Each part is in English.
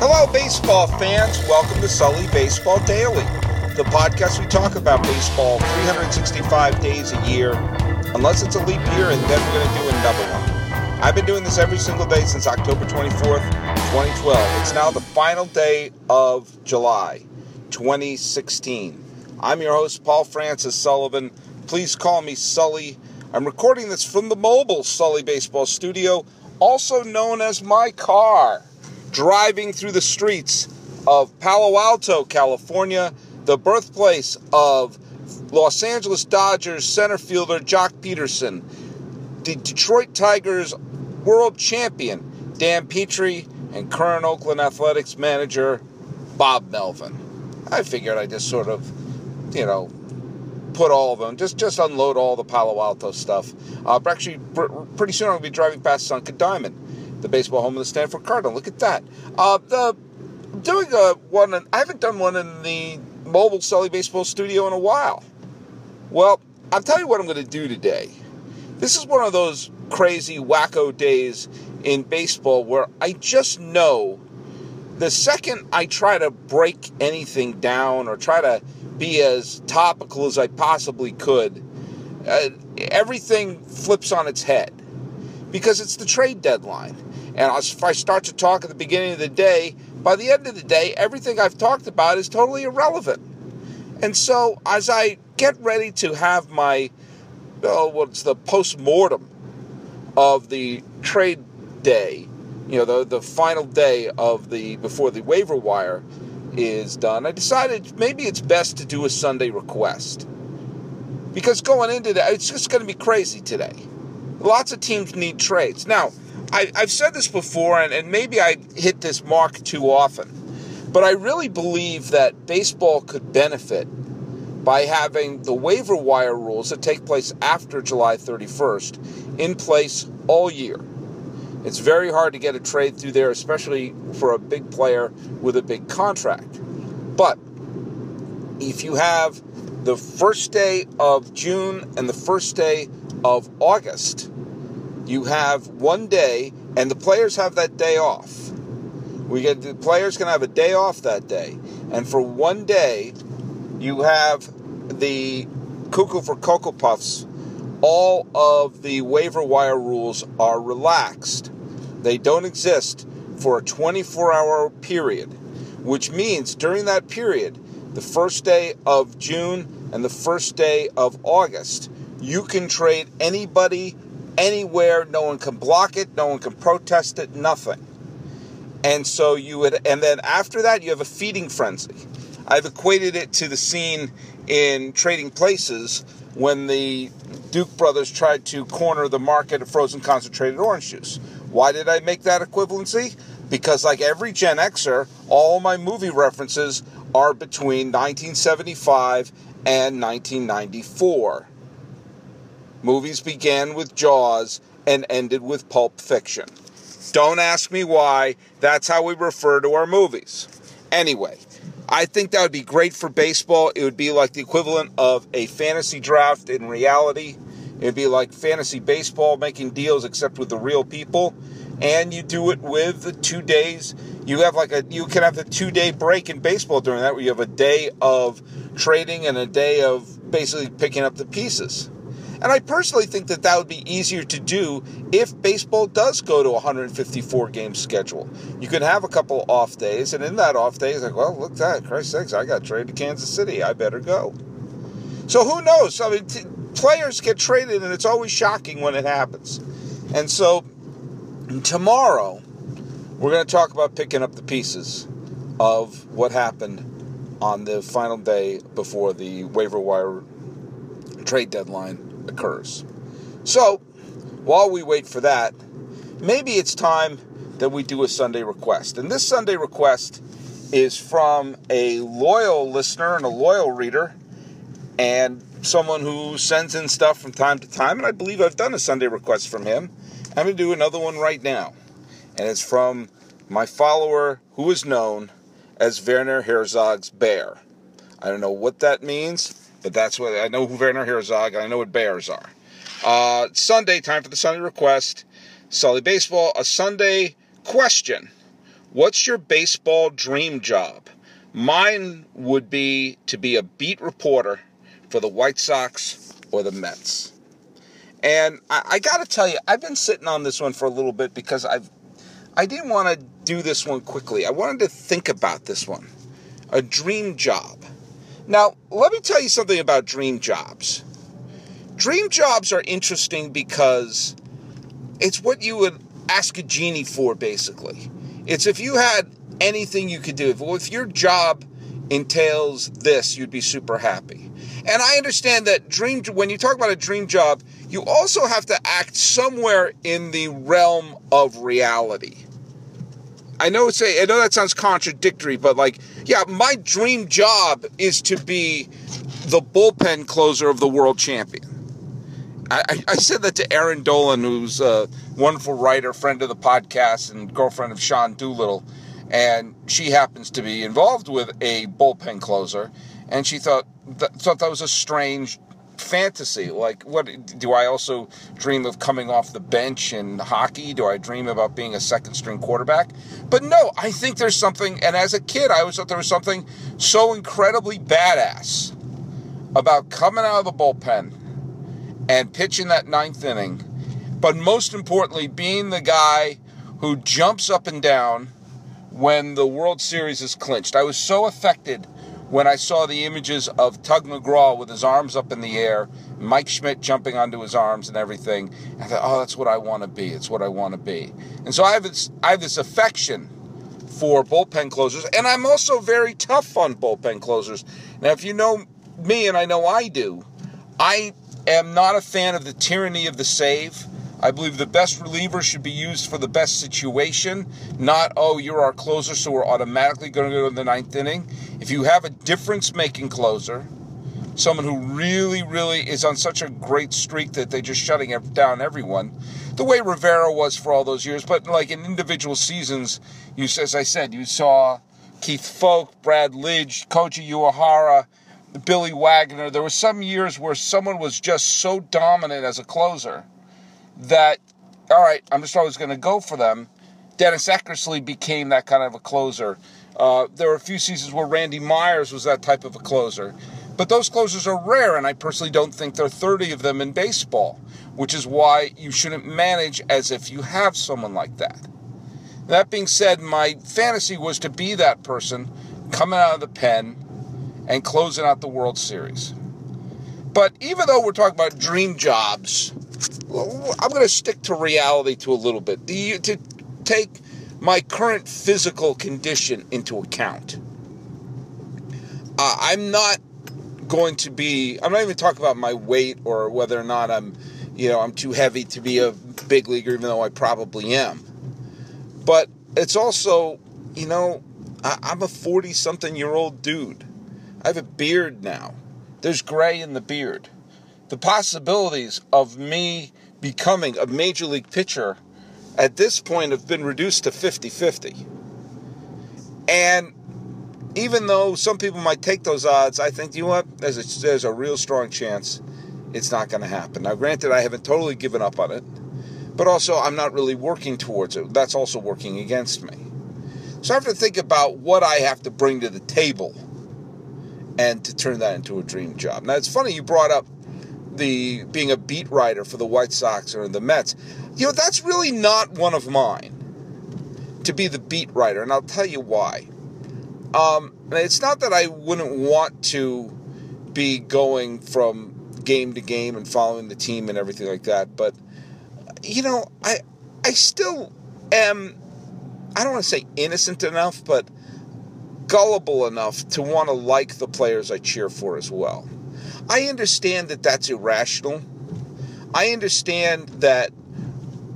Hello, baseball fans. Welcome to Sully Baseball Daily, the podcast we talk about baseball 365 days a year, unless it's a leap year, and then we're going to do another one. I've been doing this every single day since October 24th, 2012. It's now the final day of July 2016. I'm your host, Paul Francis Sullivan. Please call me Sully. I'm recording this from the mobile Sully Baseball Studio, also known as my car, driving through the streets of Palo Alto, California, the birthplace of Los Angeles Dodgers center fielder Joc Pederson, the Detroit Tigers world champion Dan Petry, and current Oakland Athletics manager Bob Melvin. I figured I'd just sort of, you know, put all of them, just just unload all the Palo Alto stuff. Uh, actually, pretty soon I'll be driving past Sunken Diamond, the baseball home of the Stanford Cardinal. Look at that. Uh, the doing a one. I haven't done one in the mobile Sully Baseball Studio in a while. Well, I'll tell you what I'm going to do today. This is one of those crazy wacko days in baseball where I just know the second I try to break anything down or try to be as topical as I possibly could, uh, everything flips on its head because it's the trade deadline. And if I start to talk at the beginning of the day, by the end of the day, everything I've talked about is totally irrelevant. And so, as I get ready to have my, oh, what's the post mortem of the trade day, you know, the, the final day of the before the waiver wire is done, I decided maybe it's best to do a Sunday request. Because going into that, it's just going to be crazy today. Lots of teams need trades. Now, I, have said this before, and, and maybe I hit this mark too often, but I really believe that baseball could benefit by having the waiver wire rules that take place after July 31st in place all year. It's very hard to get a trade through there, especially for a big player with a big contract. But if you have the first day of June and the first day of August, you have one day, and the players have that day off. We get the players can have a day off that day, and for one day, you have the cuckoo for cocoa puffs all of the waiver wire rules are relaxed. They don't exist for a 24 hour period, which means during that period, the first day of June and the first day of August, you can trade anybody, anywhere. No one can block it, no one can protest it, nothing. And so you would, and then after that, you have a feeding frenzy. I've equated it to the scene in Trading Places when the Duke brothers tried to corner the market of frozen concentrated orange juice. Why did I make that equivalency? Because, like every Gen Xer, all my movie references are between 1975 and 1994. Movies began with Jaws and ended with Pulp Fiction. Don't ask me why, that's how we refer to our movies. Anyway, I think that would be great for baseball. It would be like the equivalent of a fantasy draft in reality. It would be like fantasy baseball making deals except with the real people. And you do it with the two days. You have like a you can have the two day break in baseball during that where you have a day of trading and a day of basically picking up the pieces. And I personally think that that would be easier to do if baseball does go to a 154 game schedule. You can have a couple off days, and in that off day, it's like, well, look at that, Christ sakes, I got traded to Kansas City. I better go. So who knows? I mean, t- players get traded, and it's always shocking when it happens. And so tomorrow, we're going to talk about picking up the pieces of what happened on the final day before the waiver wire trade deadline occurs. So, while we wait for that, maybe it's time that we do a Sunday request. And this Sunday request is from a loyal listener and a loyal reader, and someone who sends in stuff from time to time. And I believe I've done a Sunday request from him. I'm going to do another one right now. And it's from my follower who is known as Werner Herzog's Bear. I don't know what that means. But that's what I know who Werner Herzog. And I know what Bears are. Uh, Sunday, time for the Sunday request. Sully Baseball, a Sunday question. What's your baseball dream job? Mine would be to be a beat reporter for the White Sox or the Mets. And I, I got to tell you, I've been sitting on this one for a little bit because I've I didn't want to do this one quickly. I wanted to think about this one. A dream job. Now, let me tell you something about dream jobs. Dream jobs are interesting because it's what you would ask a genie for, basically. It's if you had anything you could do. If, if your job entails this, you'd be super happy. And I understand that dream when you talk about a dream job, you also have to act somewhere in the realm of reality. I know it's a, I know that sounds contradictory, but like, yeah, my dream job is to be the bullpen closer of the world champion. I, I said that to Eireann Dolan, who's a wonderful writer, friend of the podcast, and girlfriend of Sean Doolittle, and she happens to be involved with a bullpen closer, and she thought that, thought that was a strange fantasy. Like, what do I also dream of coming off the bench in hockey? Do I dream about being a second string quarterback? But no, I think there's something, and as a kid, I always thought there was something so incredibly badass about coming out of the bullpen and pitching that ninth inning, but most importantly, being the guy who jumps up and down when the World Series is clinched. I was so affected when I saw the images of Tug McGraw with his arms up in the air, Mike Schmidt jumping onto his arms and everything. I thought, oh, that's what I want to be. It's what I want to be. And so I have this, I have this affection for bullpen closers, and I'm also very tough on bullpen closers. Now, if you know me, and I know I do, I am not a fan of the tyranny of the save. I believe the best reliever should be used for the best situation, not, oh, you're our closer, so we're automatically going to go to the ninth inning. If you have a difference making closer, someone who really, really is on such a great streak that they're just shutting down everyone, the way Rivera was for all those years, but like in individual seasons, you, as I said, you saw Keith Foulke, Brad Lidge, Koji Uehara, Billy Wagner. There were some years where someone was just so dominant as a closer that, all right, I'm just always going to go for them. Dennis Eckersley became that kind of a closer. Uh, there were a few seasons where Randy Myers was that type of a closer. But those closers are rare, and I personally don't think there are 30 of them in baseball, which is why you shouldn't manage as if you have someone like that. That being said, my fantasy was to be that person coming out of the pen and closing out the World Series. But even though we're talking about dream jobs, I'm going to stick to reality to a little bit. To take my current physical condition into account. Uh, I'm not going to be. I'm not even talking about my weight or whether or not I'm, you know, I'm too heavy to be a big leaguer, even though I probably am. But it's also, you know, I, I'm a 40 something year old dude. I have a beard now. There's gray in the beard. The possibilities of me becoming a major league pitcher at this point have been reduced to 50 50. And even though some people might take those odds, I think, you know what? There's a, there's a real strong chance it's not going to happen. Now, granted, I haven't totally given up on it, but also I'm not really working towards it. That's also working against me. So I have to think about what I have to bring to the table and to turn that into a dream job. Now, it's funny you brought up the being a beat writer for the White Sox or the Mets. You know, that's really not one of mine to be the beat writer, and I'll tell you why. Um, it's not that I wouldn't want to be going from game to game and following the team and everything like that, but you know, I I still am I don't want to say innocent enough, but gullible enough to want to like the players I cheer for as well. I understand that that's irrational. I understand that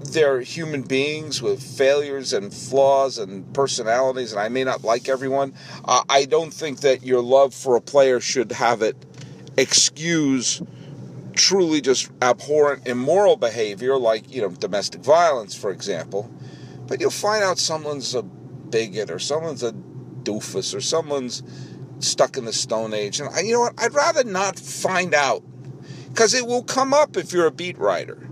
they're human beings with failures and flaws and personalities, and I may not like everyone. Uh, I don't think that your love for a player should have it excuse truly just abhorrent, immoral behavior, like, you know, domestic violence, for example. But you'll find out someone's a bigot or someone's a doofus or someone's stuck in the Stone Age. And I, you know what? I'd rather not find out because it will come up if you're a beat writer.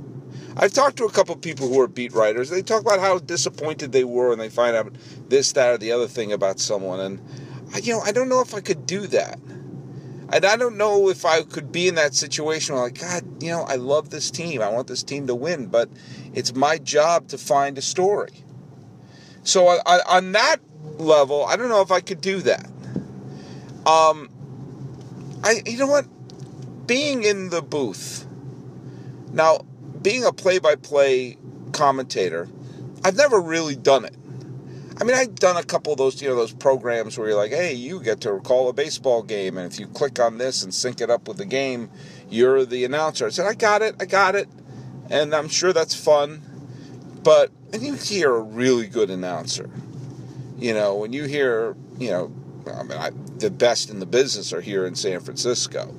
I've talked to a couple people who are beat writers. They talk about how disappointed they were when they find out this, that, or the other thing about someone. And, you know, I don't know if I could do that. And I don't know if I could be in that situation where, like, God, you know, I love this team. I want this team to win, but it's my job to find a story. So I, on that level, I don't know if I could do that. Um, I, you know what? Being in the booth. Now, being a play-by-play commentator, I've never really done it. I mean, I've done a couple of those, you know, those programs where you're like, hey, you get to call a baseball game, and if you click on this and sync it up with the game, you're the announcer. I said, I got it, I got it, and I'm sure that's fun. But and you hear a really good announcer, you know, when you hear, you know, I mean, I, the best in the business are here in San Francisco,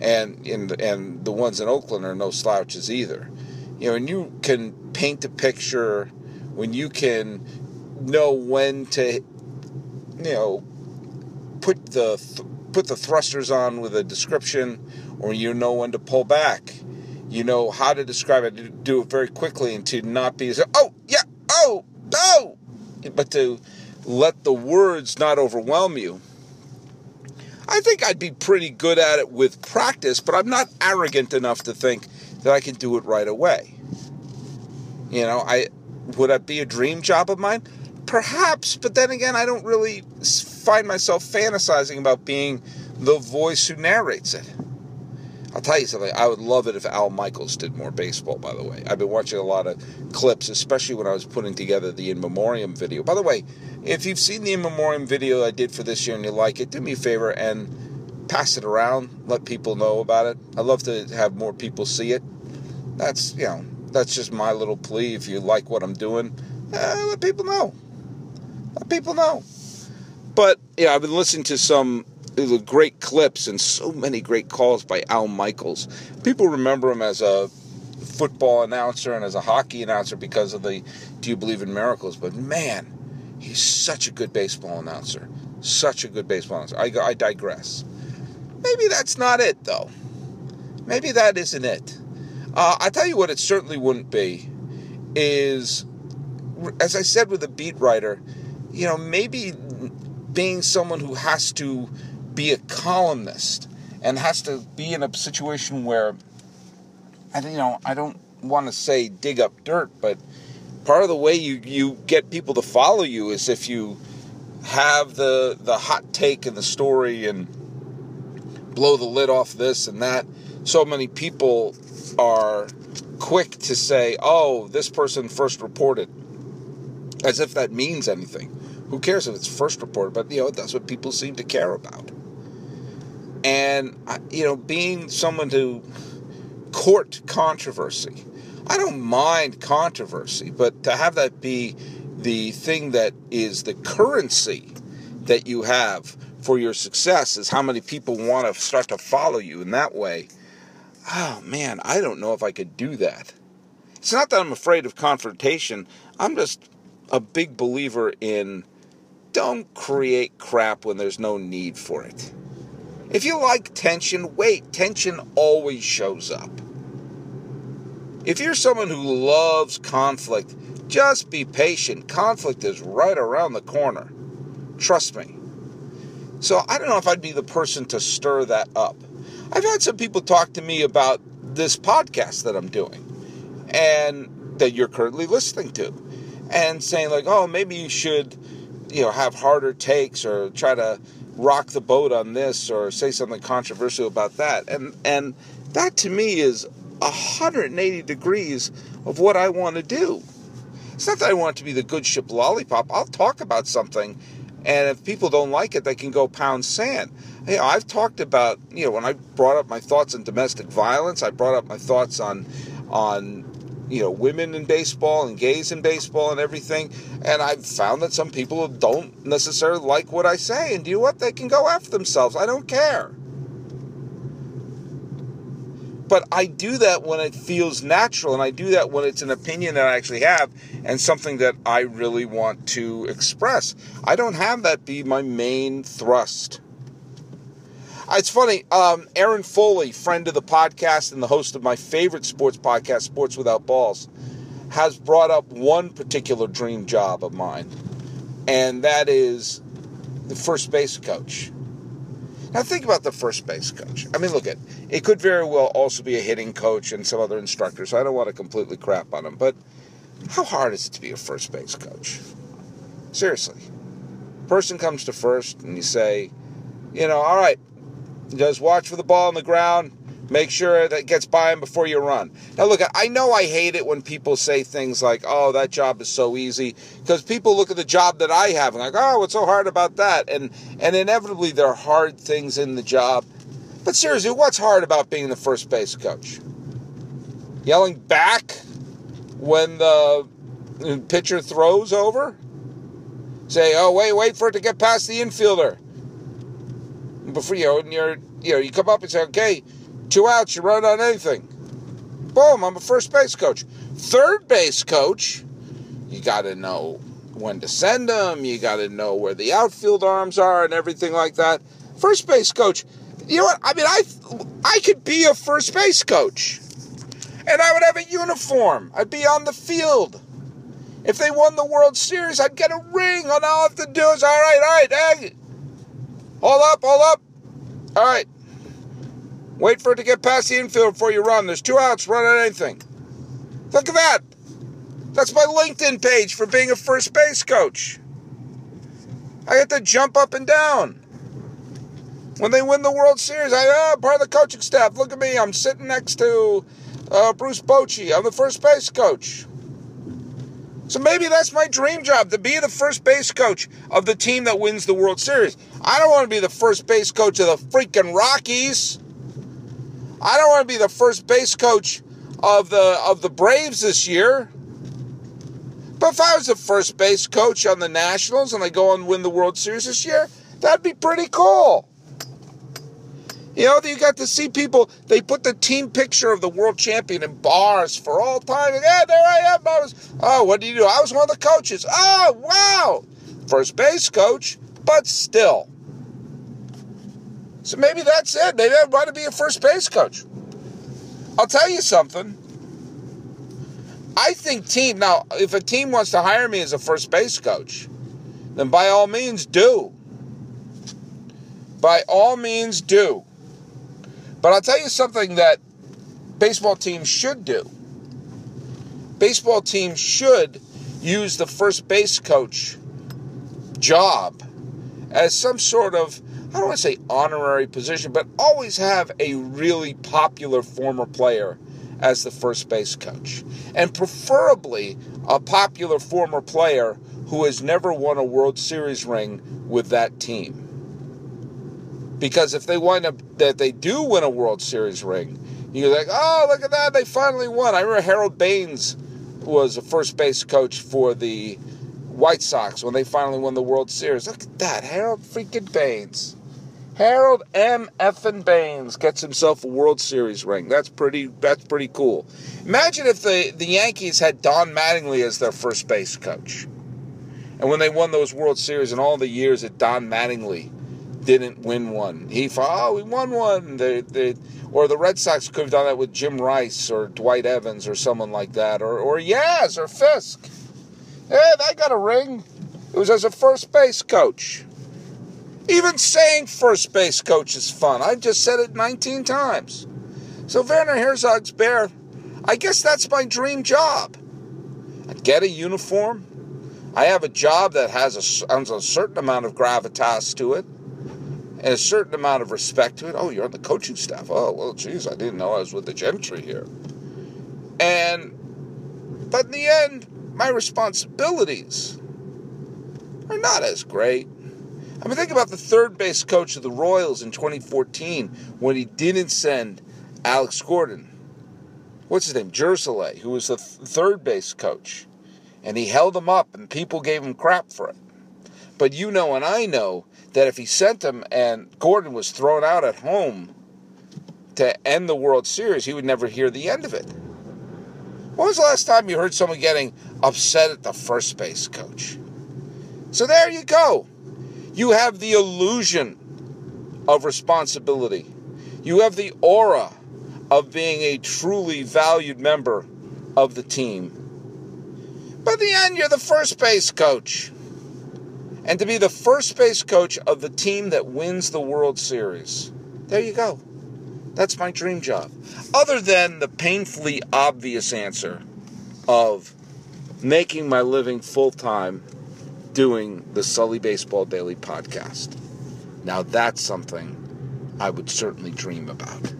and in and the ones in Oakland are no slouches either. You know, and you can paint a picture, when you can know when to, you know, put the th- put the thrusters on with a description, or you know when to pull back. You know how to describe it, to do it very quickly, and to not be oh yeah, oh oh, but to let the words not overwhelm you. I think I'd be pretty good at it with practice, but I'm not arrogant enough to think that I can do it right away. You know, I would that be a dream job of mine? Perhaps, but then again, I don't really find myself fantasizing about being the voice who narrates it. I'll tell you something. I would love it if Al Michaels did more baseball. By the way, I've been watching a lot of clips, especially when I was putting together the in memoriam video. By the way, if you've seen the in memoriam video I did for this year and you like it, do me a favor and pass it around. Let people know about it. I'd love to have more people see it. That's you know that's just my little plea. If you like what I'm doing, eh, let people know. Let people know. But yeah, I've been listening to some great clips and so many great calls by Al Michaels. People remember him as a football announcer and as a hockey announcer because of the Do You Believe in Miracles? But man, he's such a good baseball announcer. Such a good baseball announcer. I, I digress. Maybe that's not it, though. Maybe that isn't it. Uh, I tell you what, it certainly wouldn't be. Is, as I said with a beat writer, you know, maybe being someone who has to be a columnist and has to be in a situation where, I you know, I don't want to say dig up dirt, but part of the way you, you get people to follow you is if you have the the hot take and the story and blow the lid off this and that. So many people are quick to say, "Oh, this person first reported," as if that means anything. Who cares if it's first reported? But you know, that's what people seem to care about. And you know, being someone to court controversy, I don't mind controversy, but to have that be the thing that is the currency that you have for your success is how many people want to start to follow you in that way. Oh man, I don't know if I could do that. It's not that I'm afraid of confrontation. I'm just a big believer in don't create crap when there's no need for it. If you like tension, wait. Tension always shows up. If you're someone who loves conflict, just be patient. Conflict is right around the corner. Trust me. So I don't know if I'd be the person to stir that up. I've had some people talk to me about this podcast that I'm doing and that you're currently listening to and saying, like, oh, maybe you should you know have harder takes or try to rock the boat on this or say something controversial about that and and that to me is 180 degrees of what I want to do. It's not that I want to be the good ship lollipop. I'll talk about something, and if people don't like it, they can go pound sand. You know, I've talked about you know when I brought up my thoughts on domestic violence, I brought up my thoughts on on you know women in baseball and gays in baseball and everything and i've found that some people don't necessarily like what i say and do you know what they can go after themselves i don't care but i do that when it feels natural and i do that when it's an opinion that i actually have and something that i really want to express i don't have that be my main thrust It's funny. Um, Aaron Foley, friend of the podcast and the host of my favorite sports podcast, Sports Without Balls, has brought up one particular dream job of mine, and that is the first base coach. Now think about the first base coach. I mean, look at it could very well also be a hitting coach and some other instructors. I don't want to completely crap on them, but how hard is it to be a first base coach? Seriously, person comes to first, and you say, you know, all right, just watch for the ball on the ground. Make sure that gets by him before you run. Now, look, I know I hate it when people say things like, oh, that job is so easy. Because people look at the job that I have and like, oh, what's so hard about that? And, and inevitably, there are hard things in the job. But seriously, what's hard about being the first base coach? Yelling back when the uh, pitcher throws over? Say, oh, wait, wait for it to get past the infielder before you know, you're, you know, you come up and say, okay, two outs, you run on anything. Boom, I'm a first base coach. Third base coach, you got to know when to send them, you got to know where the outfield arms are and everything like that. First base coach, you know what? I mean, I, I could be a first base coach. And I would have a uniform. I'd be on the field. If they won the World Series, I'd get a ring. And all I have to do is, all right, all right, hold up, hold up. All right. Wait for it to get past the infield before you run. There's two outs, run on anything. Look at that. That's my LinkedIn page for being a first base coach. I get to jump up and down. When they win the World Series, I oh, part of the coaching staff. Look at me. I'm sitting next to uh, Bruce Bochy. I'm the first base coach. So maybe that's my dream job to be the first base coach of the team that wins the World Series. I don't want to be the first base coach of the freaking Rockies. I don't want to be the first base coach of the of the Braves this year. But if I was the first base coach on the Nationals and they go and win the World Series this year, that'd be pretty cool. You know, you got to see people, they put the team picture of the world champion in bars for all time. Yeah, there I am. I was, oh, what did you do? I was one of the coaches. Oh, wow. First base coach, but still. So maybe that's it. Maybe I want to be a first base coach. I'll tell you something. I think team now, if a team wants to hire me as a first base coach, then by all means do. By all means do. But I'll tell you something that baseball teams should do. Baseball teams should use the first base coach job as some sort of I don't want to say honorary position, but always have a really popular former player as the first base coach. And preferably a popular former player who has never won a World Series ring with that team. Because if they wind up that they do win a World Series ring, you're like, oh, look at that, they finally won. I remember Harold Baines was a first base coach for the White Sox when they finally won the World Series. Look at that, Harold freaking Baines. Harold M. Effin Baines gets himself a World Series ring. That's pretty. That's pretty cool. Imagine if the the Yankees had Don Mattingly as their first base coach, and when they won those World Series and all the years that Don Mattingly didn't win one, he thought, oh, we won one. They, they, or the Red Sox could have done that with Jim Rice or Dwight Evans or someone like that, or or Yaz or Fisk. Yeah, they got a ring. It was as a first base coach. Even saying first base coach is fun. I just said it 19 times. So Werner Herzog's Bear, I guess that's my dream job. I get a uniform. I have a job that has a, has a certain amount of gravitas to it and a certain amount of respect to it. Oh, you're on the coaching staff. Oh, well, geez, I didn't know I was with the gentry here. And, but in the end, my responsibilities are not as great. I mean, think about the third base coach of the Royals in 2014 when he didn't send Alex Gordon. What's his name? Jirschele, who was the th- third base coach. And he held him up, and people gave him crap for it. But you know, and I know that if he sent him and Gordon was thrown out at home to end the World Series, he would never hear the end of it. When was the last time you heard someone getting upset at the first base coach? So there you go you have the illusion of responsibility. You have the aura of being a truly valued member of the team. By the end, you're the first base coach. And to be the first base coach of the team that wins the World Series. There you go. That's my dream job. Other than the painfully obvious answer of making my living full time doing the Sully Baseball Daily podcast. Now that's something I would certainly dream about.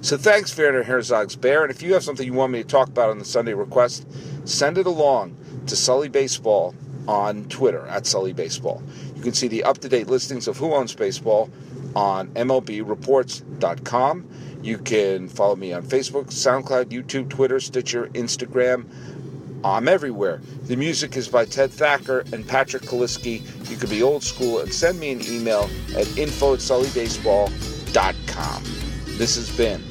So thanks, Werner Herzog's Bear. And if you have something you want me to talk about on the Sunday request, send it along to Sully Baseball on Twitter at Sully Baseball. You can see the up to date listings of who owns baseball on MLBreports.com. You can follow me on Facebook, SoundCloud, YouTube, Twitter, Stitcher, Instagram. I'm everywhere. The music is by Ted Thacker and Patrick Kaliski. You can be old school and send me an email at info at sullybaseball.com. This has been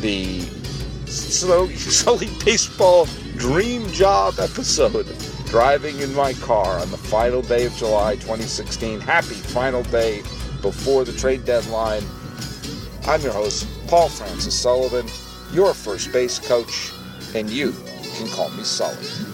the Sully Baseball Dream Job episode. Driving in my car on the final day of July 2016. Happy final day before the trade deadline. I'm your host, Paul Francis Sullivan, your first base coach, and you can call me Sully.